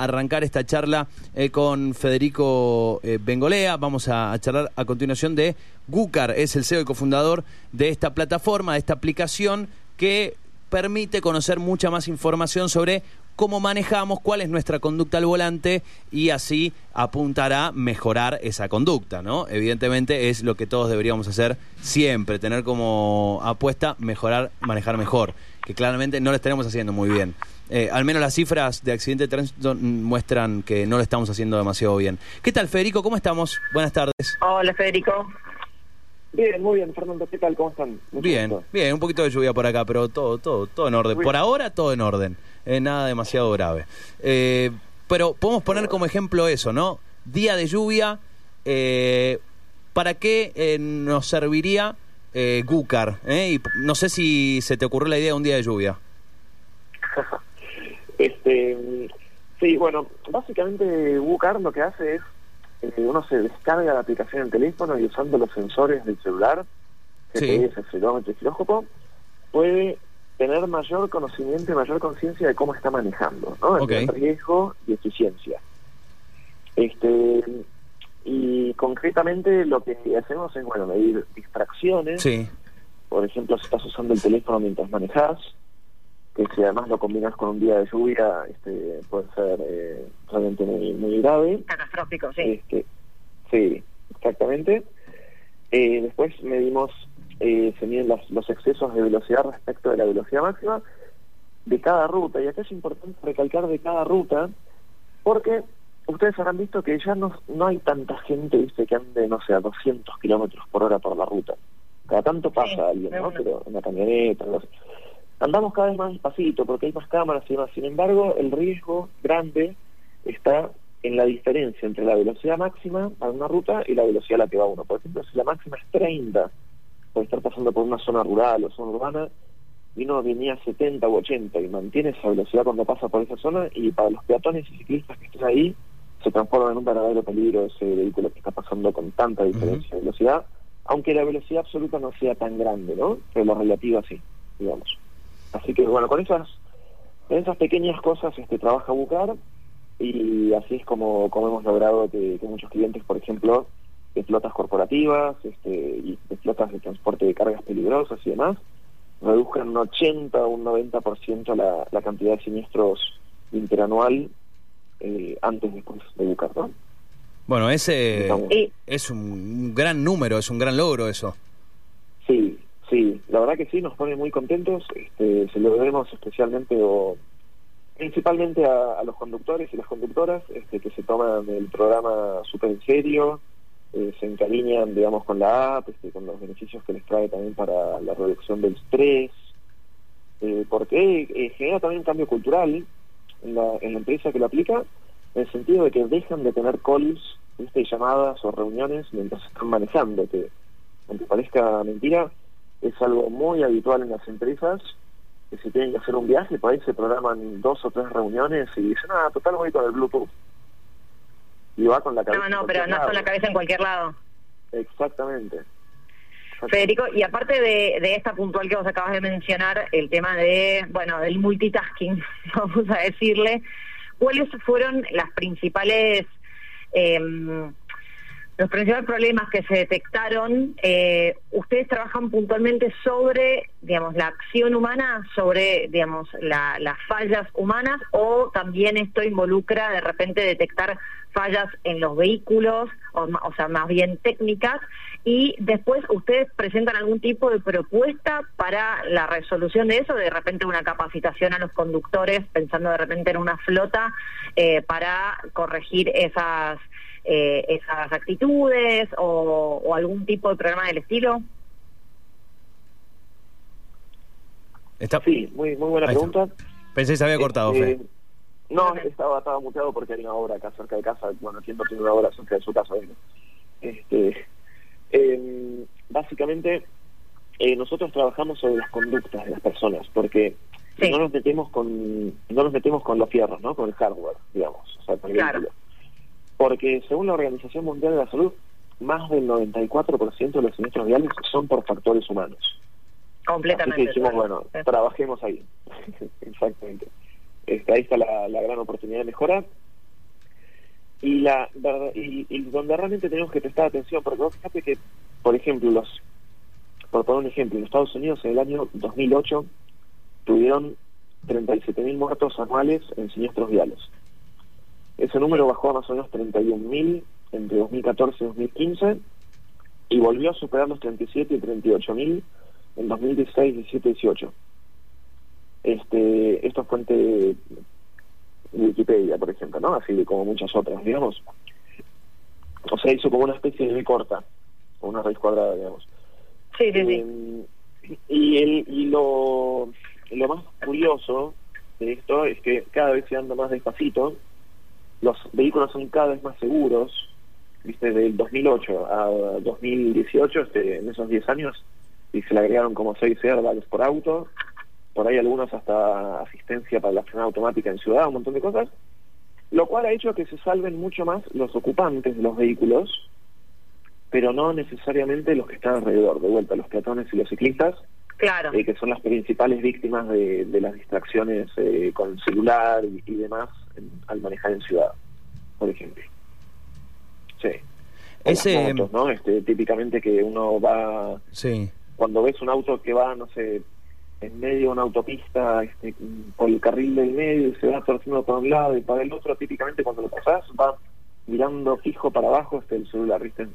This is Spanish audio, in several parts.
arrancar esta charla eh, con Federico eh, Bengolea. Vamos a, charlar a continuación de Gucar, es el CEO y cofundador de esta plataforma, de esta aplicación que permite conocer mucha más información sobre cómo manejamos, cuál es nuestra conducta al volante y así apuntar a mejorar esa conducta, ¿no? Evidentemente es lo que todos deberíamos hacer siempre, tener como apuesta mejorar, manejar mejor, que claramente no lo estaremos haciendo muy bien. Eh, al menos las cifras de accidente de tránsito muestran que no lo estamos haciendo demasiado bien. ¿Qué tal, Federico? ¿Cómo estamos? Buenas tardes. Hola, Federico. Bien, muy bien, Fernando, ¿qué tal? ¿Cómo están? Mucho Bien, gusto. bien, un poquito de lluvia por acá, pero todo, todo, todo en orden. Por ahora, todo en orden. Eh, nada demasiado grave. Eh, pero podemos poner como ejemplo eso, ¿no? Día de lluvia, eh, ¿para qué eh, nos serviría eh, Gucar? eh? Y no sé si se te ocurrió la idea de un día de lluvia. Este, sí, bueno, básicamente Bucar lo que hace es, eh, uno se descarga la aplicación en teléfono y usando los sensores del celular, Sí. GPS, acelerómetro y giróscopo, puede tener mayor conocimiento y mayor conciencia de cómo está manejando, ¿no? Ok. De riesgo y eficiencia. Este, y concretamente lo que hacemos es, bueno, medir distracciones, Sí, por ejemplo, si estás usando el teléfono mientras manejas, que si además lo combinas con un día de lluvia, este, puede ser eh, realmente muy, muy grave. Catastrófico, sí. Este, sí, exactamente. Eh, después medimos, eh, se miden los, los excesos de velocidad respecto de la velocidad máxima de cada ruta. Y acá es importante recalcar de cada ruta, porque ustedes habrán visto que ya no, no hay tanta gente, viste, que ande, no sé, a 200 kilómetros por hora por la ruta. Cada tanto pasa Sí, alguien, ¿no? una. Pero en la camioneta, algo así. Andamos cada vez más despacito porque hay más cámaras y demás. Sin embargo, el riesgo grande está en la diferencia entre la velocidad máxima a una ruta y la velocidad a la que va uno. Por ejemplo, si la máxima es 30, puede estar pasando por una zona rural o zona urbana, y uno venía a 70 u 80 y mantiene esa velocidad cuando pasa por esa zona, y para los peatones y ciclistas que estén ahí, se transforma en un verdadero peligro ese vehículo que está pasando con tanta diferencia de velocidad, aunque la velocidad absoluta no sea tan grande, ¿no? Pero la relativa sí, digamos. Así que bueno, con esas, con esas pequeñas cosas este, trabaja Bucar y así es como, como hemos logrado que, que muchos clientes, por ejemplo, de flotas corporativas este, y de flotas de transporte de cargas peligrosas y demás, reduzcan un 80 o un 90% la, la cantidad de siniestros interanual eh, antes después de Bucar, ¿no? bueno, ese es un gran número, es un gran logro eso. Sí, sí, la verdad que sí, nos pone muy contentos. Este, se lo debemos especialmente o principalmente a, los conductores y las conductoras este, que se toman el programa súper en serio, eh, se encariñan, digamos, con la app, este, con los beneficios que les trae también para la reducción del estrés, eh, porque eh, genera también un cambio cultural en la, en la empresa que lo aplica, en el sentido de que dejan de tener calls, ¿viste? llamadas o reuniones mientras están manejando, que aunque parezca mentira, es algo muy habitual en las empresas, que si tienen que hacer un viaje, por ahí se programan dos o tres reuniones y dicen, ah, total voy con el Bluetooth. Y va con la cabeza. no, no, en pero no con la cabeza en cualquier lado. Exactamente. Federico, y aparte de, de esta puntual que vos acabas de mencionar, el tema de, bueno, del multitasking, vamos a decirle, ¿cuáles fueron las principales, eh, los principales problemas que se detectaron? Eh, ¿Ustedes trabajan puntualmente sobre, digamos, la acción humana, sobre, digamos, la- las fallas humanas, o también esto involucra de repente detectar fallas en los vehículos, o sea, más bien técnicas, y después ustedes presentan algún tipo de propuesta para la resolución de eso, de repente una capacitación a los conductores, pensando de repente en una flota, eh, para corregir esas, eh, esas actitudes o, o algún tipo de programa del estilo. Está, Sí, muy, muy buena pregunta. Pensé que se había cortado, Este, Fe. No, estaba, estaba muteado porque hay una obra acá cerca de casa. Bueno, tiempo tiene una obra cerca de su casa. ¿no? Este, em, básicamente, eh, nosotros trabajamos sobre las conductas de las personas porque Sí. no nos metemos con no nos metemos con los fierros, ¿no? Con el hardware, digamos, o sea, con el Claro. Porque según la Organización Mundial de la Salud, más del 94% de los siniestros viales son por factores humanos. Completamente. Así que dijimos, claro. bueno, trabajemos ahí. Exactamente. Este, ahí está la, la gran oportunidad de mejora. y la y, y, donde realmente tenemos que prestar atención, porque vos fíjate que, por ejemplo, los por poner un ejemplo, en Estados Unidos en el año 2008 tuvieron 37.000 muertos anuales en siniestros viales. Ese número bajó a más o menos 31.000 entre 2014 y 2015 y volvió a superar los 37 y 38.000 en 2016, 17, 18. Este, esto es fuente Wikipedia, por ejemplo, ¿no? Así como muchas otras, digamos. O sea, hizo como una especie de B corta, una raíz cuadrada, digamos. Sí, sí, sí. Eh, y, el, y lo, lo más curioso de esto es que cada vez se anda más despacito, los vehículos son cada vez más seguros, viste, del 2008 a 2018, este, en esos 10 años, y se le agregaron como 6 airbags por auto, por ahí algunos hasta asistencia para la frenada automática en ciudad, un montón de cosas, lo cual ha hecho que se salven mucho más los ocupantes de los vehículos, pero no necesariamente los que están alrededor, de vuelta, los peatones y los ciclistas, claro. Eh, que son las principales víctimas de, las distracciones eh, con el celular y, demás al manejar en ciudad, por ejemplo. Sí. Ese... ¿no? Este, típicamente que uno va... Sí. Cuando ves un auto que va, no sé, en medio de una autopista este, por el carril del medio y se va torciendo para un lado y para el otro, típicamente cuando lo pasás va mirando fijo para abajo este el celular, ¿viste?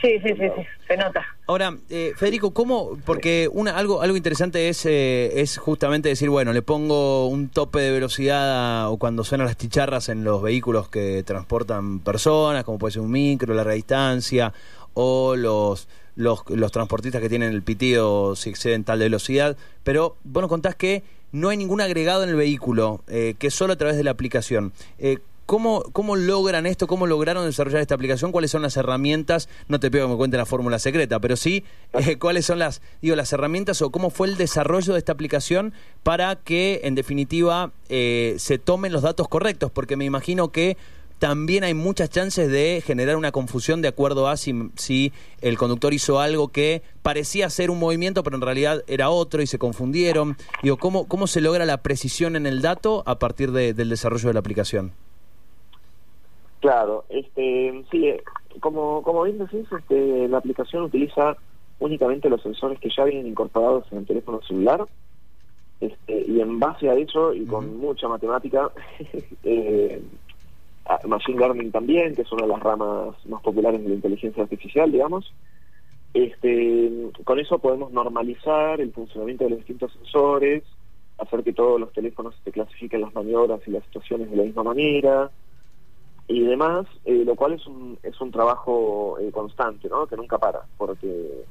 Sí, sí, sí, sí, se nota. Ahora, eh, Federico, ¿cómo? Porque una, algo, algo interesante es, eh, es justamente decir, bueno, le pongo un tope de velocidad o cuando suenan las chicharras en los vehículos que transportan personas, como puede ser un micro, larga distancia, o los, los, transportistas que tienen el pitido si exceden tal velocidad. Pero vos nos contás que no hay ningún agregado en el vehículo, eh, que solo a través de la aplicación. Eh, ¿Cómo, ¿Cómo logran esto? ¿Cómo lograron desarrollar esta aplicación? ¿Cuáles son las herramientas? No te pido que me cuente la fórmula secreta, pero sí, eh, ¿cuáles son las, digo, las herramientas o cómo fue el desarrollo de esta aplicación para que, en definitiva, eh, se tomen los datos correctos? Porque me imagino que también hay muchas chances de generar una confusión de acuerdo a si, si, el conductor hizo algo que parecía ser un movimiento, pero en realidad era otro y se confundieron. Digo, ¿cómo, cómo se logra la precisión en el dato a partir del desarrollo de la aplicación? Claro, este, sí, eh, como, como bien decís, este, la aplicación utiliza únicamente los sensores que ya vienen incorporados en el teléfono celular este, y en base a eso y con mucha matemática, eh, Machine Learning también, que es una de las ramas más populares de la inteligencia artificial, digamos, este, con eso podemos normalizar el funcionamiento de los distintos sensores, hacer que todos los teléfonos se clasifiquen las maniobras y las situaciones de la misma manera, y demás, eh, lo cual es un, es un trabajo eh, constante, ¿no? Que nunca para, porque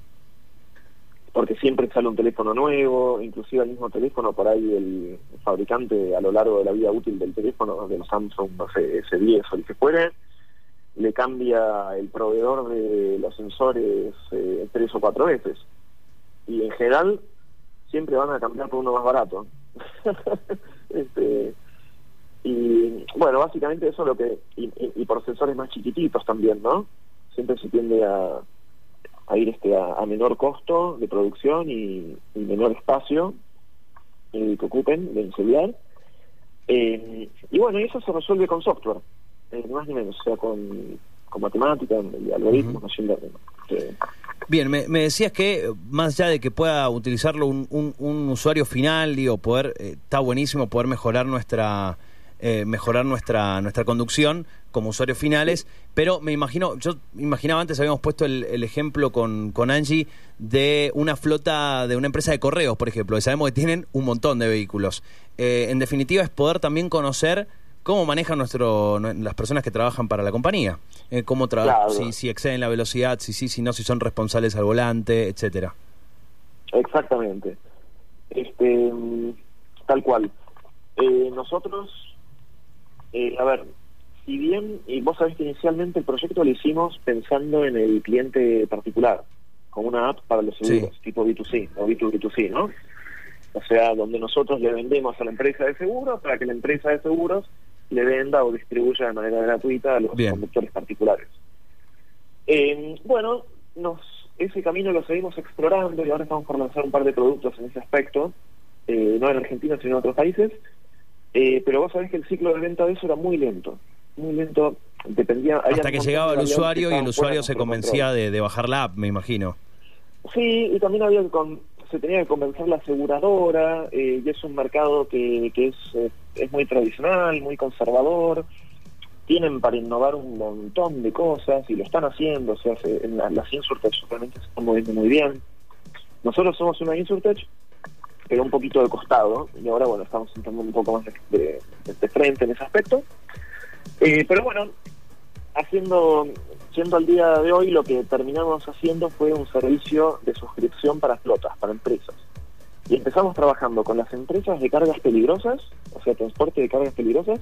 porque siempre sale un teléfono nuevo, inclusive el mismo teléfono, por ahí el fabricante a lo largo de la vida útil del teléfono, de los Samsung, no sé, S10 o el que fuere, le cambia el proveedor de los sensores eh, tres o cuatro veces. Y en general siempre van a cambiar por uno más barato. este, y bueno, básicamente eso es lo que, y, por sensores más chiquititos también, ¿no? Siempre se tiende a, a ir este a, menor costo de producción y, menor espacio eh, que ocupen de celular. Eh, y bueno, y eso se resuelve con software, eh, más ni menos, o sea, con, con matemática y algoritmos, Bien, me, decías que más allá de que pueda utilizarlo un, un, un usuario final, digo, poder, está buenísimo poder mejorar nuestra eh, mejorar nuestra, nuestra conducción como usuarios finales, pero me imagino, yo imaginaba antes, habíamos puesto el, ejemplo con, con Angie de una flota de una empresa de correos, por ejemplo, y sabemos que tienen un montón de vehículos. Eh, en definitiva, es poder también conocer cómo manejan nuestro, las personas que trabajan para la compañía, eh, cómo si, si exceden la velocidad, si sí, si no, si son responsables al volante, etcétera. Exactamente. Este, mm, tal cual. nosotros eh, a ver, si bien, y vos sabés que inicialmente el proyecto lo hicimos pensando en el cliente particular, como una app para los seguros, tipo B2C o B2B2C, ¿no? O sea, donde nosotros le vendemos a la empresa de seguros para que la empresa de seguros le venda o distribuya de manera gratuita a los conductores particulares. Eh, bueno, nos, ese camino lo seguimos explorando y ahora estamos por lanzar un par de productos en ese aspecto, eh, no en Argentina sino en otros países, eh, pero vos sabés que el ciclo de venta de eso era muy lento, muy lento dependía... Hasta que llegaba el usuario y el usuario se convencía de, bajar la app, me imagino. Sí, y también había con, se tenía que convencer la aseguradora, eh, y es un mercado que, que es, eh, es muy tradicional, muy conservador, tienen para innovar un montón de cosas y lo están haciendo, o sea, en la, las Insurtech realmente se están moviendo muy bien. Nosotros somos una Insurtech, pero un poquito de costado, y ahora, bueno, estamos entrando un poco más de, frente en ese aspecto. Eh, pero bueno, haciendo, siendo al día de hoy, lo que terminamos haciendo fue un servicio de suscripción para flotas, para empresas. Y empezamos trabajando con las empresas de cargas peligrosas, o sea, transporte de cargas peligrosas,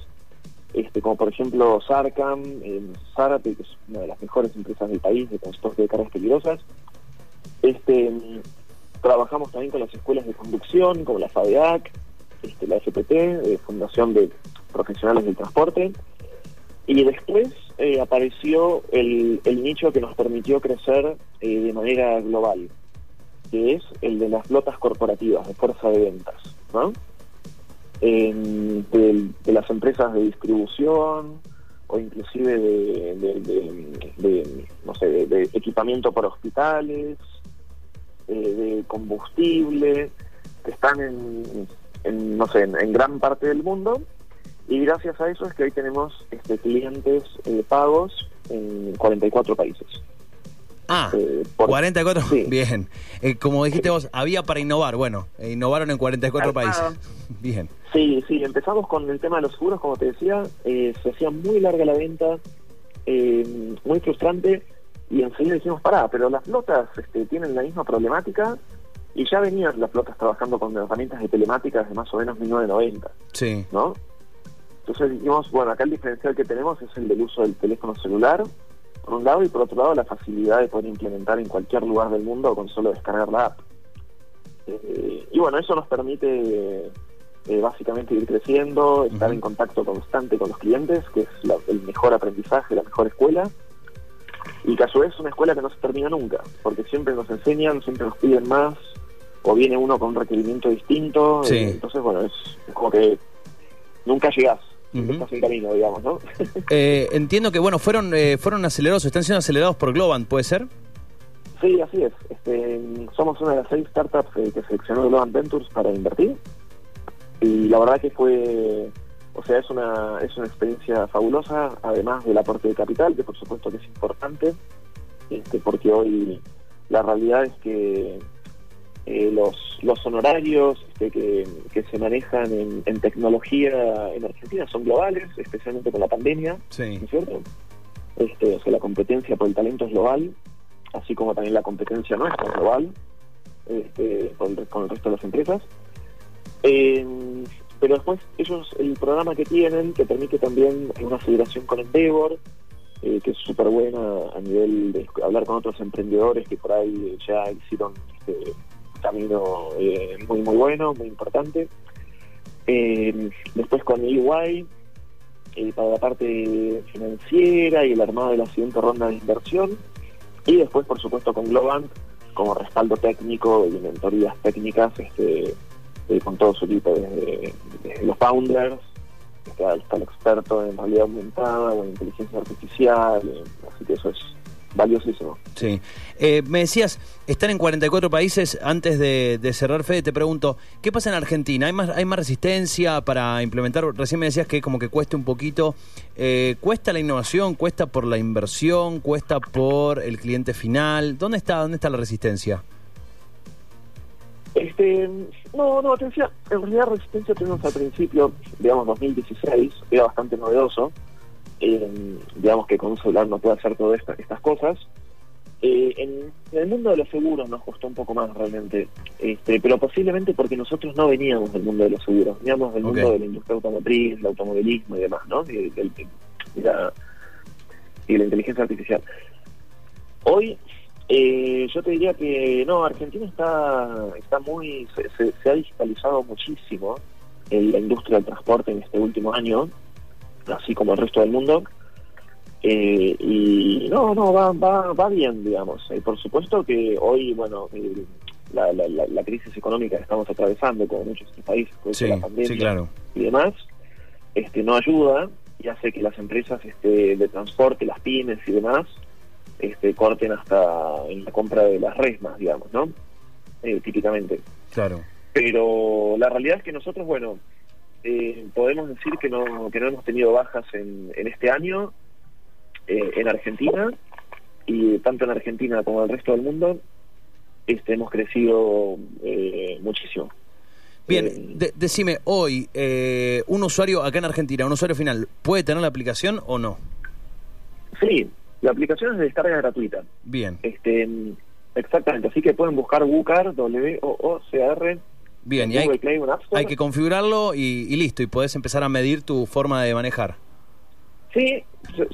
este, como por ejemplo Sarcam, Zárate, que es una de las mejores empresas del país de transporte de cargas peligrosas. Este, trabajamos también con las escuelas de conducción, como la FADEAC, este, la FPT, eh, Fundación de Profesionales del Transporte. Y después eh, apareció el, nicho que nos permitió crecer eh, de manera global, que es el de las flotas corporativas, de fuerza de ventas. ¿no? de, las empresas de distribución o inclusive de, no sé, de, equipamiento para hospitales, de combustible, que están en, no sé, en, gran parte del mundo y gracias a eso es que hoy tenemos este, clientes eh, pagos en 44 países. Ah, 44, eh, bien. Eh, como dijiste vos, había para innovar. Bueno, eh, innovaron en 44 países. Bien. Sí, sí, empezamos con el tema de los seguros, como te decía, se hacía muy larga la venta, muy frustrante, y enseguida dijimos, pará, pero las flotas este, tienen la misma problemática, y ya venían las flotas trabajando con herramientas de telemáticas de más o menos 1990. Sí. ¿No? Entonces dijimos, bueno, acá el diferencial que tenemos es el del uso del teléfono celular, por un lado, y por otro lado la facilidad de poder implementar en cualquier lugar del mundo con solo descargar la app. Eh, y bueno, eso nos permite eh, básicamente ir creciendo, estar en contacto constante con los clientes, que es el mejor aprendizaje, la mejor escuela, y que a su vez es una escuela que no se termina nunca, porque siempre nos enseñan, siempre nos piden más, o viene uno con un requerimiento distinto, entonces bueno, es como que nunca llegás camino, digamos, ¿no? Eh, entiendo que, bueno, fueron eh, fueron acelerados, están siendo acelerados por Globant, ¿puede ser? Sí, así es. Este, somos una de las seis startups eh, que seleccionó Globant Ventures para invertir. Y la verdad que fue, o sea, es una, es una experiencia fabulosa, además del aporte de capital, que por supuesto que es importante, este, porque hoy la realidad es que eh, los, los honorarios este, que, se manejan en, tecnología en Argentina son globales, especialmente con la pandemia, sí. ¿no es cierto? Este, o sea, la competencia por el talento es global, así como también la competencia nuestra es global este, con, el, resto de las empresas. Eh, pero después ellos, el programa que tienen, que permite también una federación con Endeavor, eh, que es súper buena a nivel de hablar con otros emprendedores que por ahí ya hicieron este, camino eh, muy muy bueno, muy importante. Eh, después con EY, eh, para la parte financiera y el armado de la siguiente ronda de inversión. Y después, por supuesto, con Globant como respaldo técnico y mentorías técnicas este, con todo su equipo, desde, los founders hasta, el experto en realidad aumentada o en inteligencia artificial. así que eso es valiosísimo. Sí. Eh, me decías, están en 44 países. Antes de, cerrar, Fede, te pregunto, ¿qué pasa en Argentina? ¿Hay más, ¿Hay más resistencia para implementar? Recién me decías que como que cuesta un poquito. Eh, ¿Cuesta la innovación? ¿Cuesta por la inversión? ¿Cuesta por el cliente final? ¿Dónde está, dónde está la resistencia? Este, no, no, atención. En realidad, resistencia tenemos al principio, digamos, 2016, era bastante novedoso eh, digamos que con un celular no puede hacer todas estas cosas. Eh, en, el mundo de los seguros nos costó un poco más realmente, este, pero posiblemente porque nosotros no veníamos del mundo de los seguros, veníamos del mundo de la industria automotriz, el automovilismo y demás, ¿no? Y, la, inteligencia artificial. Hoy eh, yo te diría que no, Argentina está está muy se, se ha digitalizado muchísimo en la industria del transporte en este último año así como el resto del mundo. Eh, y no, no, va, va, va bien, digamos. y por supuesto que hoy, bueno, la, la, la, crisis económica que estamos atravesando, como muchos países, con la pandemia claro. y demás, este no ayuda. y hace que las empresas este, de transporte, las pymes y demás, este, corten hasta en la compra de las resmas, digamos, ¿no? Eh, típicamente. Claro. Pero la realidad es que nosotros, bueno, eh, podemos decir que no, que no hemos tenido bajas en, en este año eh, en Argentina y tanto en Argentina como en el resto del mundo este, hemos crecido eh, muchísimo. Bien, de- decime, hoy, eh, un usuario acá en Argentina, un usuario final, ¿puede tener la aplicación o no? Sí, la aplicación es de descarga gratuita. Bien, Este, exactamente, así que pueden buscar WooCar, W-O-O-C-A-R, bien, en y hay, Play que configurarlo y, y listo, y podés empezar a medir tu forma de manejar. Sí,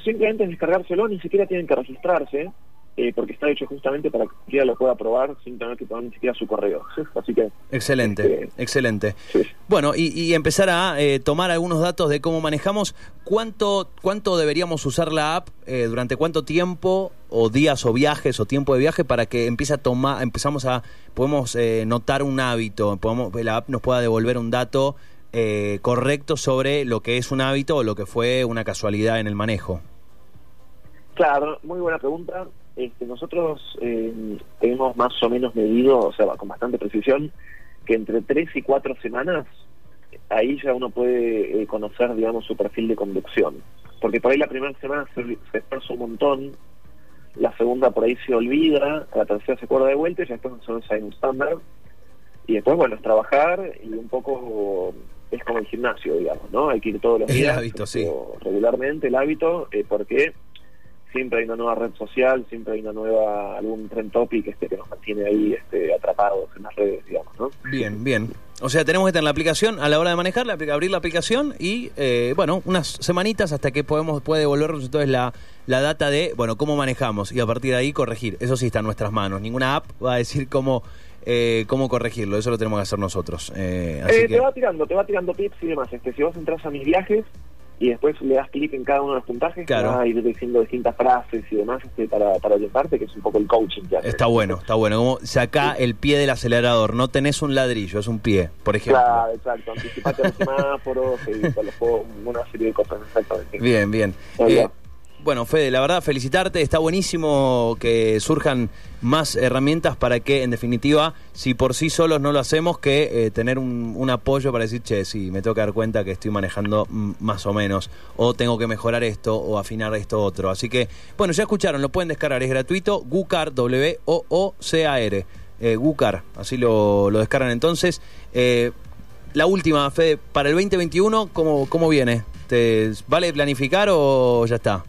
simplemente es descargárselo, ni siquiera tienen que registrarse, eh, porque está hecho justamente para que cualquiera lo pueda probar sin tener que poner ni siquiera su correo. Así que, Excelente, Este- excelente. sí. Bueno, y, y empezar a eh, tomar algunos datos de cómo manejamos. ¿Cuánto, cuánto deberíamos usar la app? eh, ¿Durante cuánto tiempo? ¿O días o viajes o tiempo de viaje para que empiece a tomar, empezamos a, podemos eh, notar un hábito, podemos, la app nos pueda devolver un dato eh, correcto sobre lo que es un hábito o lo que fue una casualidad en el manejo? Claro, muy buena pregunta. Este, nosotros eh, tenemos más o menos medido, o sea, con bastante precisión, que entre tres y cuatro semanas, ahí ya uno puede eh, conocer, digamos, su perfil de conducción. Porque por ahí la primera semana se, se esfuerza un montón, la segunda por ahí se olvida, la tercera se acuerda de vuelta y ya después nosotros hay un estándar. Y después, bueno, es trabajar y un poco es como el gimnasio, digamos, ¿no? Hay que ir todos los El días, hábito, sí. regularmente el hábito, eh, porque siempre hay una nueva red social, siempre hay una nueva, algún trend topic este, que nos mantiene ahí este, atrapados en las redes, digamos, ¿no? Bien, bien. O sea, tenemos que tener la aplicación a la hora de manejar, la apli- abrir la aplicación y, eh, bueno, unas semanitas hasta que podemos puede devolvernos entonces la, la data de, bueno, cómo manejamos y a partir de ahí corregir. Eso sí está en nuestras manos. Ninguna app va a decir cómo, eh, cómo corregirlo. Eso lo tenemos que hacer nosotros. Eh, así Eh, que- Te va tirando, te va tirando tips y demás. Este, si vos entras a mis viajes y después le das clic en cada uno de los puntajes, Claro. te va a ir diciendo distintas frases y demás este, para, para orientarte, que es un poco el coaching que haces. Está bueno, está bueno. Como saca el pie del acelerador. No tenés un ladrillo, es un pie, por ejemplo. Claro, exacto. Anticipate a los semáforos, evita los juegos, una serie de cosas, exactamente. Bien, bien. Eh. Bueno, Fede, la verdad, felicitarte. Está buenísimo que surjan más herramientas para que, en definitiva, si por sí solos no lo hacemos, que eh, tener un, apoyo para decir, che, sí, me tengo que dar cuenta que estoy manejando más o menos, o tengo que mejorar esto, o afinar esto otro. Así que, bueno, ya escucharon, lo pueden descargar, es gratuito, Gucar, W-O-O-C-A-R. Eh, Gucar, así lo, lo descargan entonces. Eh, la última, Fede, para el 2021, ¿cómo, cómo viene? ¿Te, ¿Vale planificar o ya está?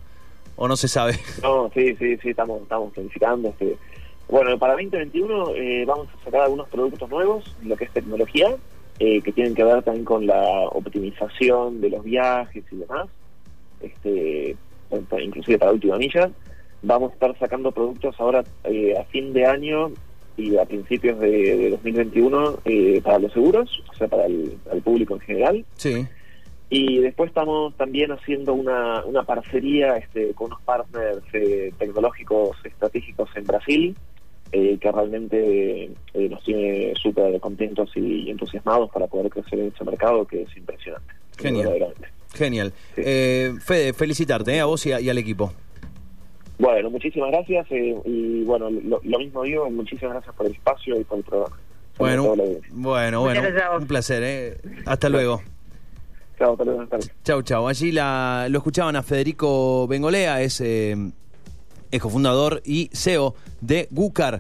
¿O no se sabe? No, sí, sí, sí, estamos, estamos planificando. Este. Bueno, para 2021 eh, vamos a sacar algunos productos nuevos, lo que es tecnología, eh, que tienen que ver también con la optimización de los viajes y demás, este, inclusive para última milla. Vamos a estar sacando productos ahora eh, a fin de año y a principios de, de 2021 eh, para los seguros, o sea, para el, para el público en general. Sí. Y después estamos también haciendo una, una parcería este, con unos partners eh, tecnológicos estratégicos en Brasil, eh, que realmente eh, nos tiene súper contentos y entusiasmados para poder crecer en ese mercado, que es impresionante. Genial. Genial. Sí. Eh, Fede, felicitarte eh, a vos y, a- y al equipo. Bueno, muchísimas gracias eh, y bueno, lo, lo mismo digo, muchísimas gracias por el espacio y por el programa. Bueno, bueno, bueno. Un placer. Eh. Hasta luego. Chao, hasta chau. Allí la, lo escuchaban a Federico Bengolea, es eh, es cofundador y CEO de Gucar.